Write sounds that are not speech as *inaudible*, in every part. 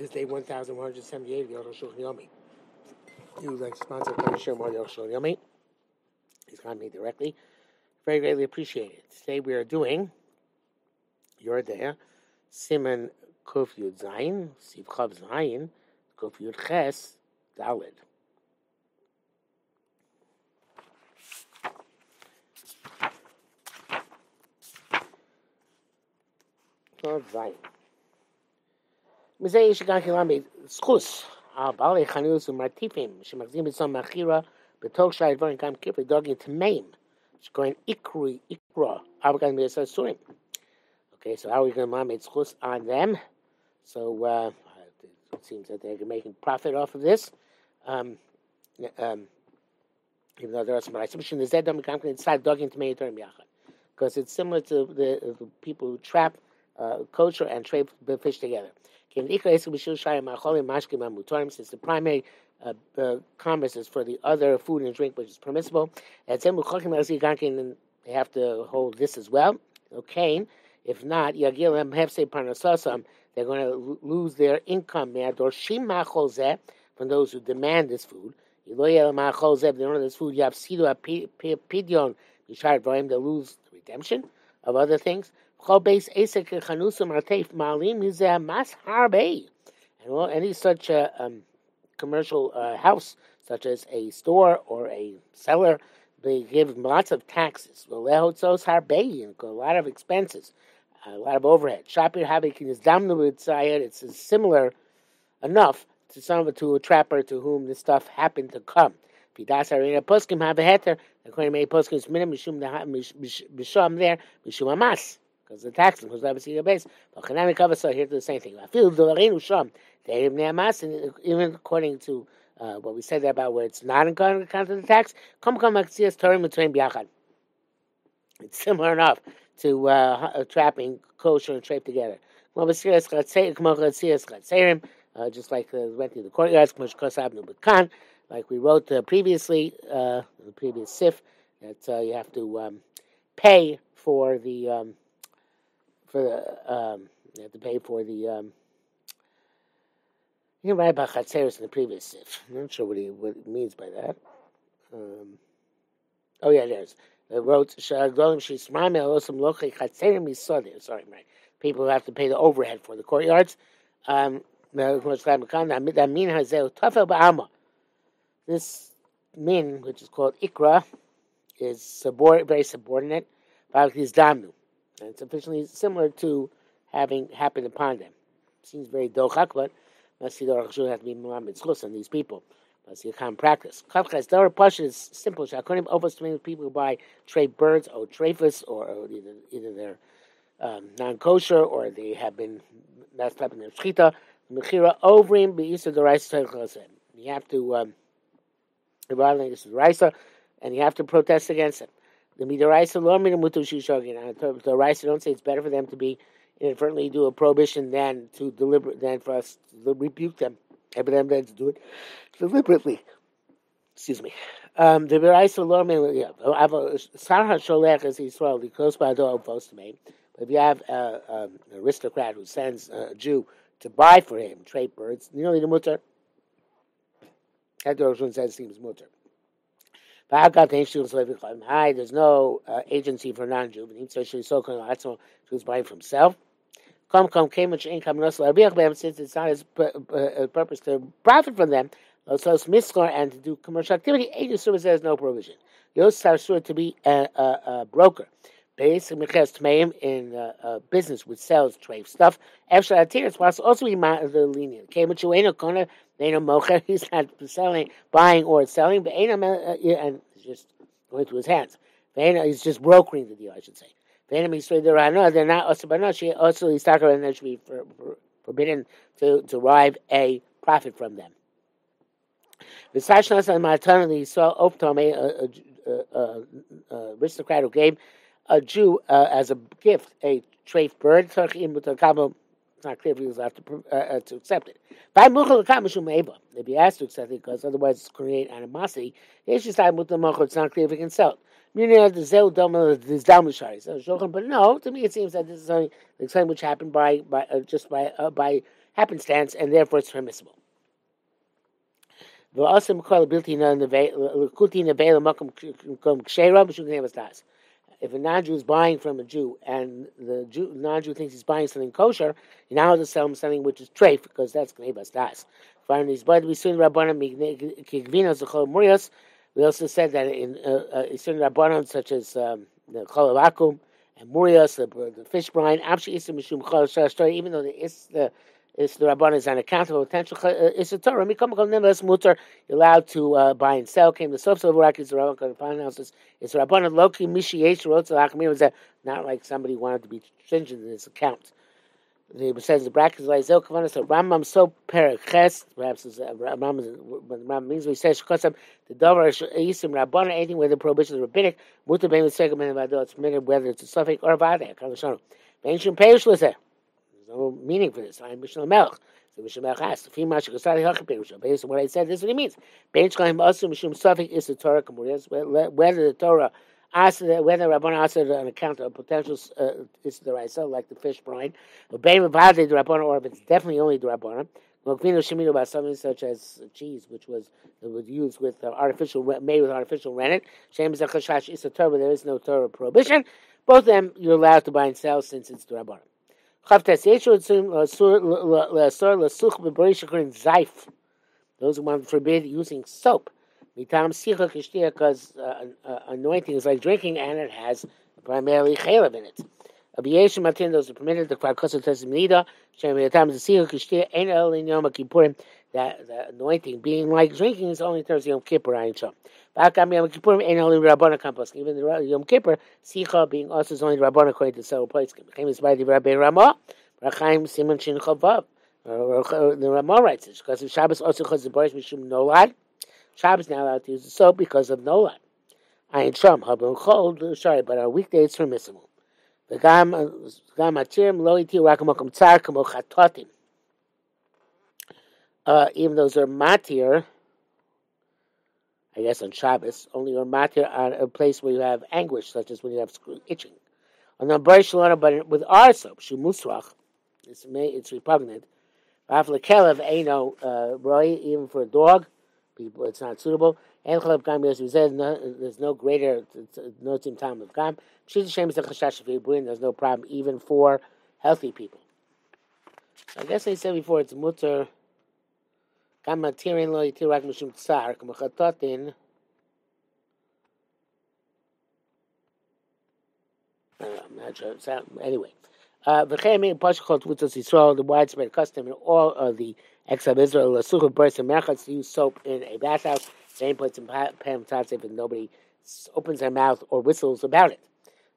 is day 1178 of Arukh HaShulchan Yomi. You like sponsor more Arukh HaShulchan Yomi? He's got me directly. Very greatly appreciated. Today we are doing Your Day, Simon Kuf Yud Zayin, Siv Chav Zayin, Kuf Yud Ches, Dalid. Kuf Zayin. מזה יש גם כן למד סחוס, בעלי חנוס ומרטיפים שמחזיקים בצום מחירה בתוך שאר הדברים גם כיפר דוגים טמאים שקוראים איקרוי, איקרא, אבל גם בישראל סורים. Okay, so how are we going to make schus on them? So uh, it seems that they're making profit off of this. Um, um, even though there are some rights. Because it's similar to the, the people who trap uh, kosher and trade the fish together. Since the primary uh, uh, commerce is for the other food and drink, which is permissible, and they have to hold this as well. Okay, if not, they're going to lose their income from those who demand this food. They don't have this food, they lose the redemption of other things. And well, any such a um, commercial uh, house, such as a store or a seller, they give lots of taxes. A lot of expenses, a lot of overhead. It's similar enough to some to a trapper to whom this stuff happened to come. Pidas Arena Poskim have a heter. According to many Poskim, it's minimum mishum there, mishum amas because the tax was never seen a base. But Chanami Kavasa here to the same thing. The even according to uh, what we said about where it's not in account of the tax, come come Maxias Turim between Biachad. It's similar enough to uh, trapping kosher and trape together. Uh, just like uh, went through the courtyards, like we wrote uh, previously, uh, the previous SIF, that uh, you have to um, pay for the um, for the um, you have to pay for the um, you can write about chatzeres in the previous sif. I'm not sure what he what it means by that. Um, oh yeah, there's it wrote Shagalim Shismame Alosam Loche Chatzerim Misodir. Sorry. People who have to pay the overhead for the courtyards. Um. This min, which is called ikra, is subordinate, very subordinate. But is damnu. And it's sufficiently similar to having happened upon them. Seems very dochak, but Masidor should have to be Muhammad Schus on these people. The common practice. Kavkas, the Pasha is simple. Shakonim overestimating people who buy trade birds or trafus or, or either, either they're um, non kosher or they have been messed up in their shchita. Mechira ovrim beisa the rice You have to, um, this is Raisa, and you have to protest against it. The midaraisa lo mutu shishogin. The raisa don't say it's better for them to be inadvertently do a prohibition than to deliberate than for us to rebuke them, and them then to do it deliberately. Excuse me. Um, the midaraisa lo min. Sarha sholech is Israel. He close by the to me. If you have uh, um, an aristocrat who sends a Jew to buy for him trade birds, you know the mutter. Heter says seems mutter. Hi, there's no uh, agency for non-Jew. So she's so she was buying for himself. Come, come, came which income since it's not his uh, purpose to profit from them. So it's miskor and to do commercial activity. Agent service has no provision. Yos are sure to be a, a, a broker. Base Meches Tmeim in uh, uh, business which sells trade stuff. Atir, it's also be the lenient. Came with you ain't a corner, know mocher, *laughs* he's not selling, buying or selling, but ain't uh, and just going through his hands. He's just brokering the deal, I should say. They're not also, and they should be for, for, forbidden to derive a profit from them. The Sashnas and Matanali saw Optome, a aristocrat who gave a Jew uh, as a gift a treif bird, it's not clear if he was allowed to, uh, uh, to accept it. If he has to accept it, because otherwise it's create animosity, it's just with the it's not clear if he can sell it. But no, to me it seems that this is something, the same which happened by by uh, just by uh, by happenstance, and therefore it's permissible. If a non-Jew is buying from a Jew and the Jew, non-Jew thinks he's buying something kosher, you now have to sell him something which is treif because that's gnebas das. We also said that in uh, uh, certain rabbanon such as um, the chol and murias, the, the fish brine, even though the is the is the Rabban is on account of potential uh, is a Torah. Kol nemas mutar. Allowed to uh, buy and sell. Came the sof of Iraq is the Rabban Kappan houses. It's Rabban Loki Mishi Yesh Rotz Lachmir was that not like somebody wanted to be stringent in his account. The says the brackets like Zel Kavanas so Rambam so Pereches perhaps is uh, Rambam when Rambam means we say Shkosam the Dover Yisim Rabban anything where the prohibition is rabbinic mutar bein with second man about it's permitted whether it's a suffix or a vadah. Kalashon. Ancient Perish Lizeh no meaning for this. I'm Mishneh Lamelech. So Mishneh Lamelech asks, "If he mashik asadi hachim perusha." Based on what I said, this is what he means. Ben shkaim asu mishum safik is the Torah kamurias. Whether the Torah asked whether Rabban asked on account of potential uh, is the Raisa, like the fish brine, but Ben Mavade the Rabban, or if it's definitely only the Rabban. Mokvino shemino about something such as cheese, which was was used with artificial made with artificial rennet. Shem is is a Torah, there is no Torah prohibition. Both of them you're allowed to buy and sell since it's the Rabban. Those who want to forbid using soap. Because uh, uh, anointing is like drinking and it has primarily chaylev in it. Those are permitted the kvarkosa tesminida shem yatam kishtia el yom kippurim that the anointing being like drinking is only Thursday Yom Kippur ayin shom. Bakam Yom Kippurim ain't only Rabbana compost. Even the Yom Kippur, Sicha being also is only Rabbana according to several places. Became is by the Rabbi Ramah, Rachaim Simon Shin Chavav. The Ramah writes this because of Shabbos also because the Boris Mishum Nolad. Shabbos now allowed to use the soap because of Nolad. Ayin Shom Habon Chol. Sorry, but on weekdays it's permissible. וגם עתירים לא התירו רק במקום צר כמו חטאתים. Even those are matir, I guess on Shabbos, only on matir on a place where you have anguish, such as when you have itching. On the Shalana, but with our soap, Shumusrach, it's, it's repugnant. After Kelev, Aino, uh, Roy, even for a dog, people, it's not suitable. And Chalab Gam, as we said, there's no greater, no team time of Gam. She's a is a Chashash there's no problem even for healthy people. I guess I said before it's mutter. גם מתירין לא יתיר רק משום צער, כמו חטאתין, I'm not sure. So, anyway, וכן פשחות תבוצות ישראל, the widespread custom in all of the ex of Israel, לסוך וברס ומחץ to use soap in a bathhouse, same place in Pam Tatzif, and nobody opens their mouth or whistles about it.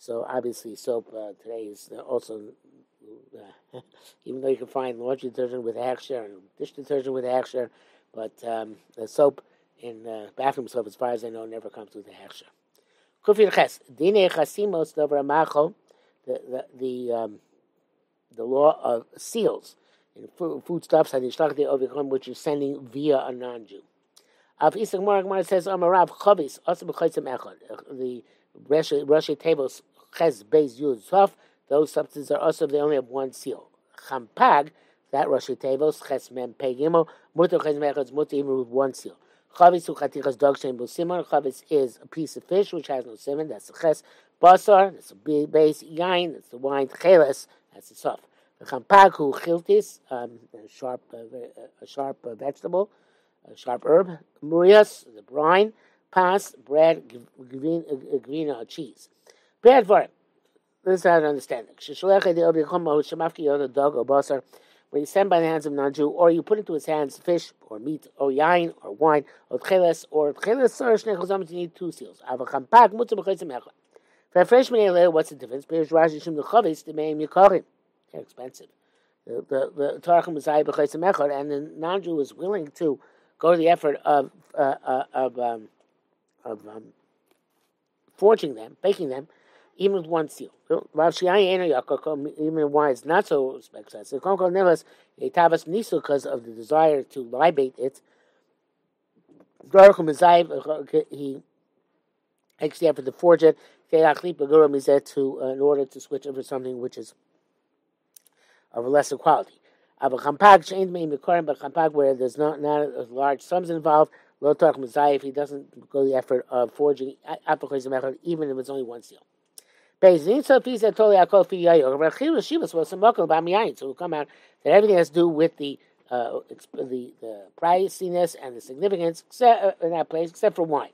So obviously, soap uh, today is also uh, *laughs* even though you can find laundry detergent with hechsher and dish detergent with hechsher, but um, the soap in uh, bathroom soap, as far as I know, never comes with a hechsher. Kufir ches dine chasimos the the the, um, the law of seals in food, foodstuffs which is sending via a non-Jew. Av Isak Maragmar says Amarav Chavis also b'chaitzim echad the Rashi tables ches beis yud sof those substances are also they only have one seal. Champag, that Rashi tables, ches mem pegimo, mutter ches mechaz mutter even with one seal. Chavis uchatichas dog shem busimon. Chavis is a piece of fish which has no simon. That's the ches. Basar, that's the base. Yain, that's the wine. Cheles, that's the soft. The champag hu chiltis, um, a sharp, uh, a sharp uh, vegetable, a sharp herb. Murias, the brine. Pas, bread, green, uh, cheese. Bad for it. This is how to understand it. when you send by the hands of non-Jew, or you put into his hands fish or meat or yain or wine or tcheles or tcheles sar shnei you need two seals. For a fresh minele, what's the difference? Because Rashi the Chavis the meim yikarim. They're expensive. The the the Tarachim Messiah b'chaytzim echad, and the non-Jew is willing to go to the effort of uh, uh, of um, of um, forging them, baking them even with one seal. Even why it's not so expensive. Nevertheless, a tavas nisu because of the desire to libate it. He takes the effort to forge it. To uh, in order to switch over something which is of a lesser quality. But champag where there's not not large sums involved. Lo if he doesn't go the effort of forging even if it's only one seal. Bezin so he said totally akol fi yayo. Rachil Shivas was some mokal b'amiyayin. So will come out that everything has to do with the uh, the the priciness and the significance uh, in that place, except for wine.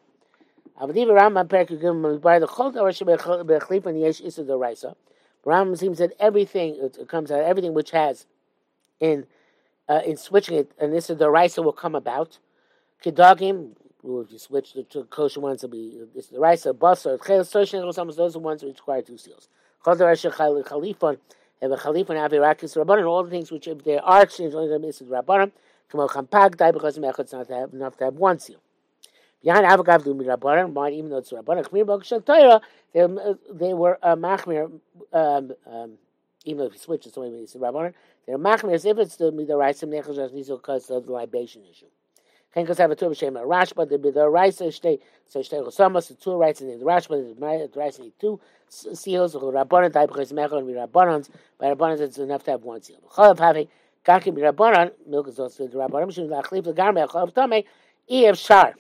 Avadiva Rambam Perikugim by the Chol Davar Shebechlif and Yesh Issa Doraisa. Rambam seems that everything comes out everything which has in uh, in switching it an Issa Doraisa will come about. Kedagim if you switch the to kosher ones, it'll be it's the rice, basar, those are the ones which require two seals. Chalifon, have a chalifon, have a rakis rabbanon, all the things which if they are exchanged, only the mitzvah rabbanon. Kamo champag dai because mechutz not have enough to have one seal. Behind Avagav do rabbanon, but even though it's rabbanon, chmir b'ok shel Torah, they uh, they were uh, machmir. Um, um, even if you switch, it's only mitzvah rabbanon. They're machmir if it's the mitzvah nechazas nizel because of the libation issue. Kenkos have a two b'shem Rashba. The the Raisa stay so stay Chosamos. The two rights in the Rashba. The Raisa need two seals. The Rabbanon type because Mechel and Rabbanons. By Rabbanons, it's enough to have one seal. Chalav having Kakim Rabbanon. Milk is also the Rabbanon. Mishum lachlif the garme. Chalav tamei. Eev shar.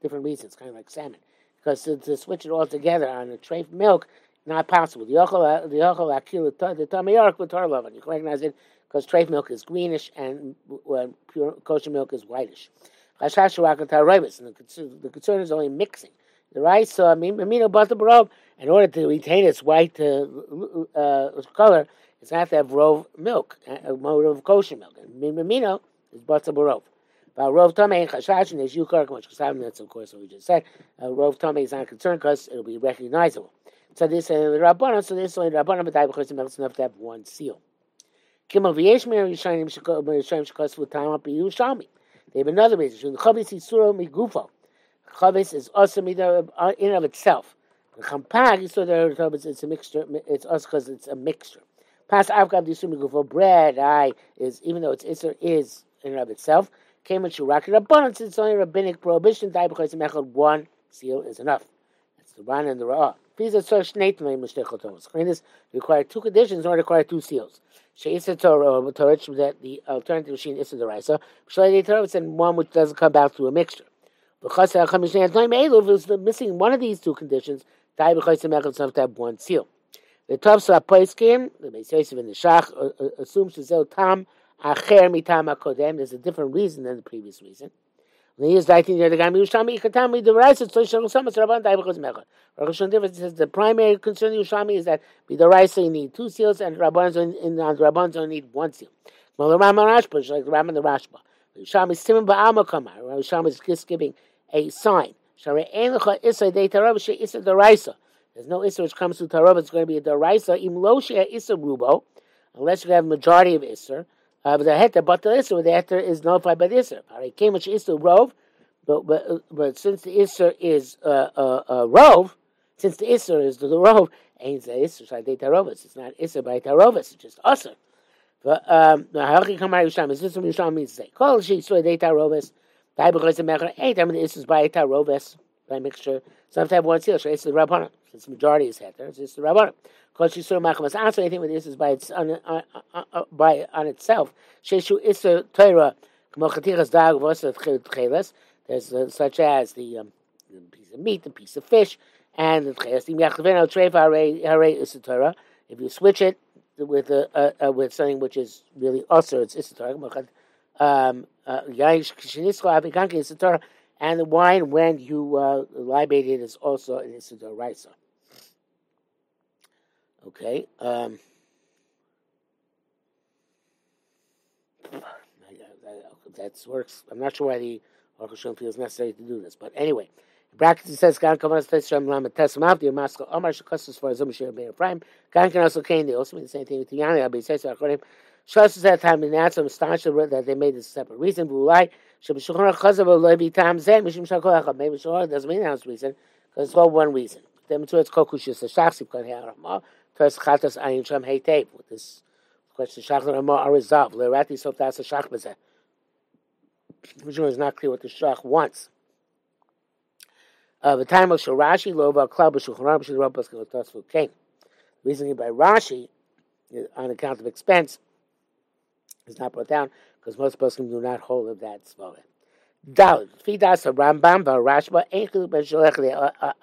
Different reasons, kind of like salmon, because to, to switch it all together on a tray of milk, not possible. The yochel the yochel akil the tamei yark with tarlavan. You can recognize it because tray milk is greenish and uh, pure kosher milk is whitish. And the, the concern is only mixing. The rice, so I mean, amino butter barov, in order to retain its white uh, uh, color, it's have to have rov milk, a mode of kosher milk. And amino is butter barov. But rov tame chashash and there's yukar much that's of course what we just said. Uh, rov tame is not concerned because it'll be recognizable. So this is uh, the rabbanon, so this is only rabbanon, but I because it's enough to have one seal. Kimel v'yesh mir yishayim shekos v'tam api yushami. They have another reason. Chavis isura migufo. Chavis is also uh, in of itself. The champag isur it's a mixture. It's us because it's a mixture. Pas avgav disur migufo. Bread, I is even though it's isur is in and of itself. Came with shurak abundance. It's only rabbinic prohibition. Die because mechad one seal is enough. The ran and the ra'ah. These are such nathan This require two conditions or require two seals. She'isa Torah, Torah, that the alternative machine is the Raisa. Shalei Torah, it's one which doesn't come back through a mixture. Because If is missing one of these two conditions, die because the to have one seal. The Tavsa Poiskim, the Beis Yosef and the Shach, uh, uh, assumes to Zel Tam Acher Mitam Akodem. There's a different reason than the previous reason. Says the primary concern of Yerushalmi is that with the Raisa you need two seals and Rabban in, in the Rabban only need one seal. Well, the Rashba, like the Rambam the Rashba. Yerushalmi Simon Ba'ama Kamar. Yerushalmi is just giving a sign. There's no Issa which comes to Tarab. It's going to be a Daraisa. Im Lo Issa Rubo, unless you have majority of Issa. Uh, but the heter, but the isser, the heter is notified by the isser. Came which isser rove, but but but since the isser is uh, uh, uh, rove, since the isser is the, the rove, ain't the isser by tarovis. It's not isser by tarovis. It's just usser. But um, how can come out Yisham? Is this what Yisham means say? She so they tarovis. Because the mecher ain't. I mean the isser by tarovis by mixture. Sometimes one seal. So it's the rabbanon. Since the majority is heter, it's the rabbanon. Because she saw machamas answer anything with this is by its on, on, on, by on itself. Sheshu iser Torah k'mochatichas dag v'osat cheles. There's uh, such as the, um, the piece of meat, the piece of fish, and the Torah. If you switch it with a, uh, uh, with something which is really also it's iser Torah. Um, uh, and the wine when you uh, libate it is also an iser Torah. Okay. Um, that works. I'm not sure why the Aruch feels necessary to do this, but anyway. In brackets it says God come on to Shem Lam Tesam Avdi Maskal Omar Shekostas for Zum Shir Bein Prime. God can also came. They also mean the same thing with the Tiyani. Abi says according. Shas is that time in that some astonished that they made this separate reason. But why? Shebishulchan Chazav Levi Tam Zeh Mishum Shakol Echad. Maybe Shulchan doesn't mean that's reason because it's all one reason. Then it's Kokushis Shachsip Kan Haramah. First chatas ayin sham heitev. With this question, shach Ramah are resolved. Lerati sof das a shach bezeh. Which one is not clear what the shach wants. Uh, the time of Shirashi, Lova, Klab, Shulchan Shul Rabbas, Tosfu, King. Reasoning by Rashi, on account of expense, is not brought down because most poskim do not hold of that svara. Dalid, fidas Rambam Rashba Enchu ben Sholech le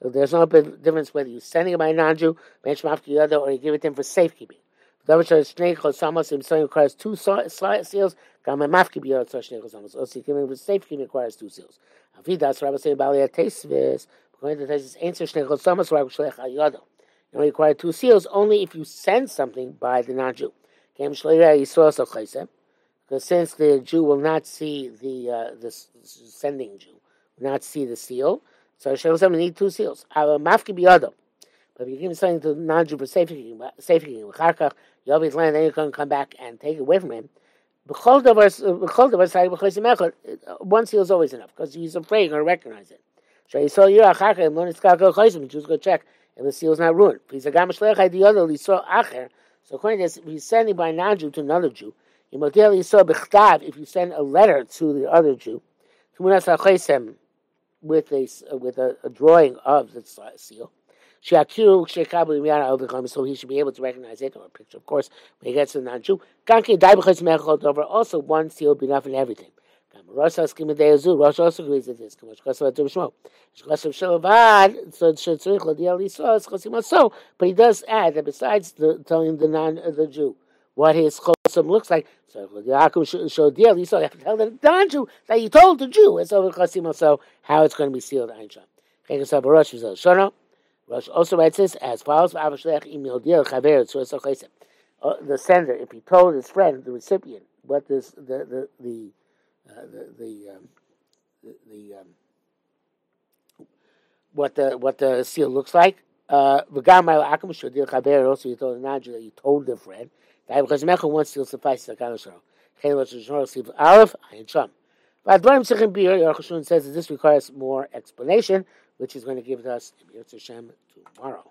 There's no difference whether you send it by a non-Jew, or you give it to him for safekeeping. Requires two seals. Also, him for safekeeping requires two seals. Afidas Rabbi say Bali Atesvis. According to the answer Shnei Chosamos Rabbi Shlech Ayado. You require two seals only if you send something by the non-Jew. Because since the Jew will not see the uh, the sending Jew, will not see the seal, so Hashem said we need two seals. But if you give something to non-Jew for safety, safety, you always land, then you can come back and take it away from him. Uh, uh, one seal is always enough because he's afraid you're going to recognize it. So you saw your achar and got to go Jews go check and the seal is not ruined. He's a gamashleich the other. He saw acher. So according to this, if he's sending by non-Jew to another Jew, if you send a letter to the other Jew, with a uh, with a, a drawing of the seal, so he should be able to recognize it, or a picture, of course, when he gets to the non-Jew. Also, one seal would be enough in everything. Rosh also agrees with this. So, but he does add that besides the, telling the non the Jew what his chosim looks like. So showed deal. So you have to tell the non-Jew that you told the Jew. It's over chosim also how it's going to be sealed. Ein Sham. Rosh also writes this as follows: uh, The sender, if he told his friend, the recipient, what this the the the uh, the, the, um, the, the um, what the what the seal looks like. Uh, also, you told the non-Jew that you told the friend. Because Mecha wants to suffice the Kanashar. Chayla Shishor Siv Aleph, Ayin Sham. But Dvarim Sichim Bir, Yeruchashun says that this requires more explanation, which is going to give us Hashem tomorrow.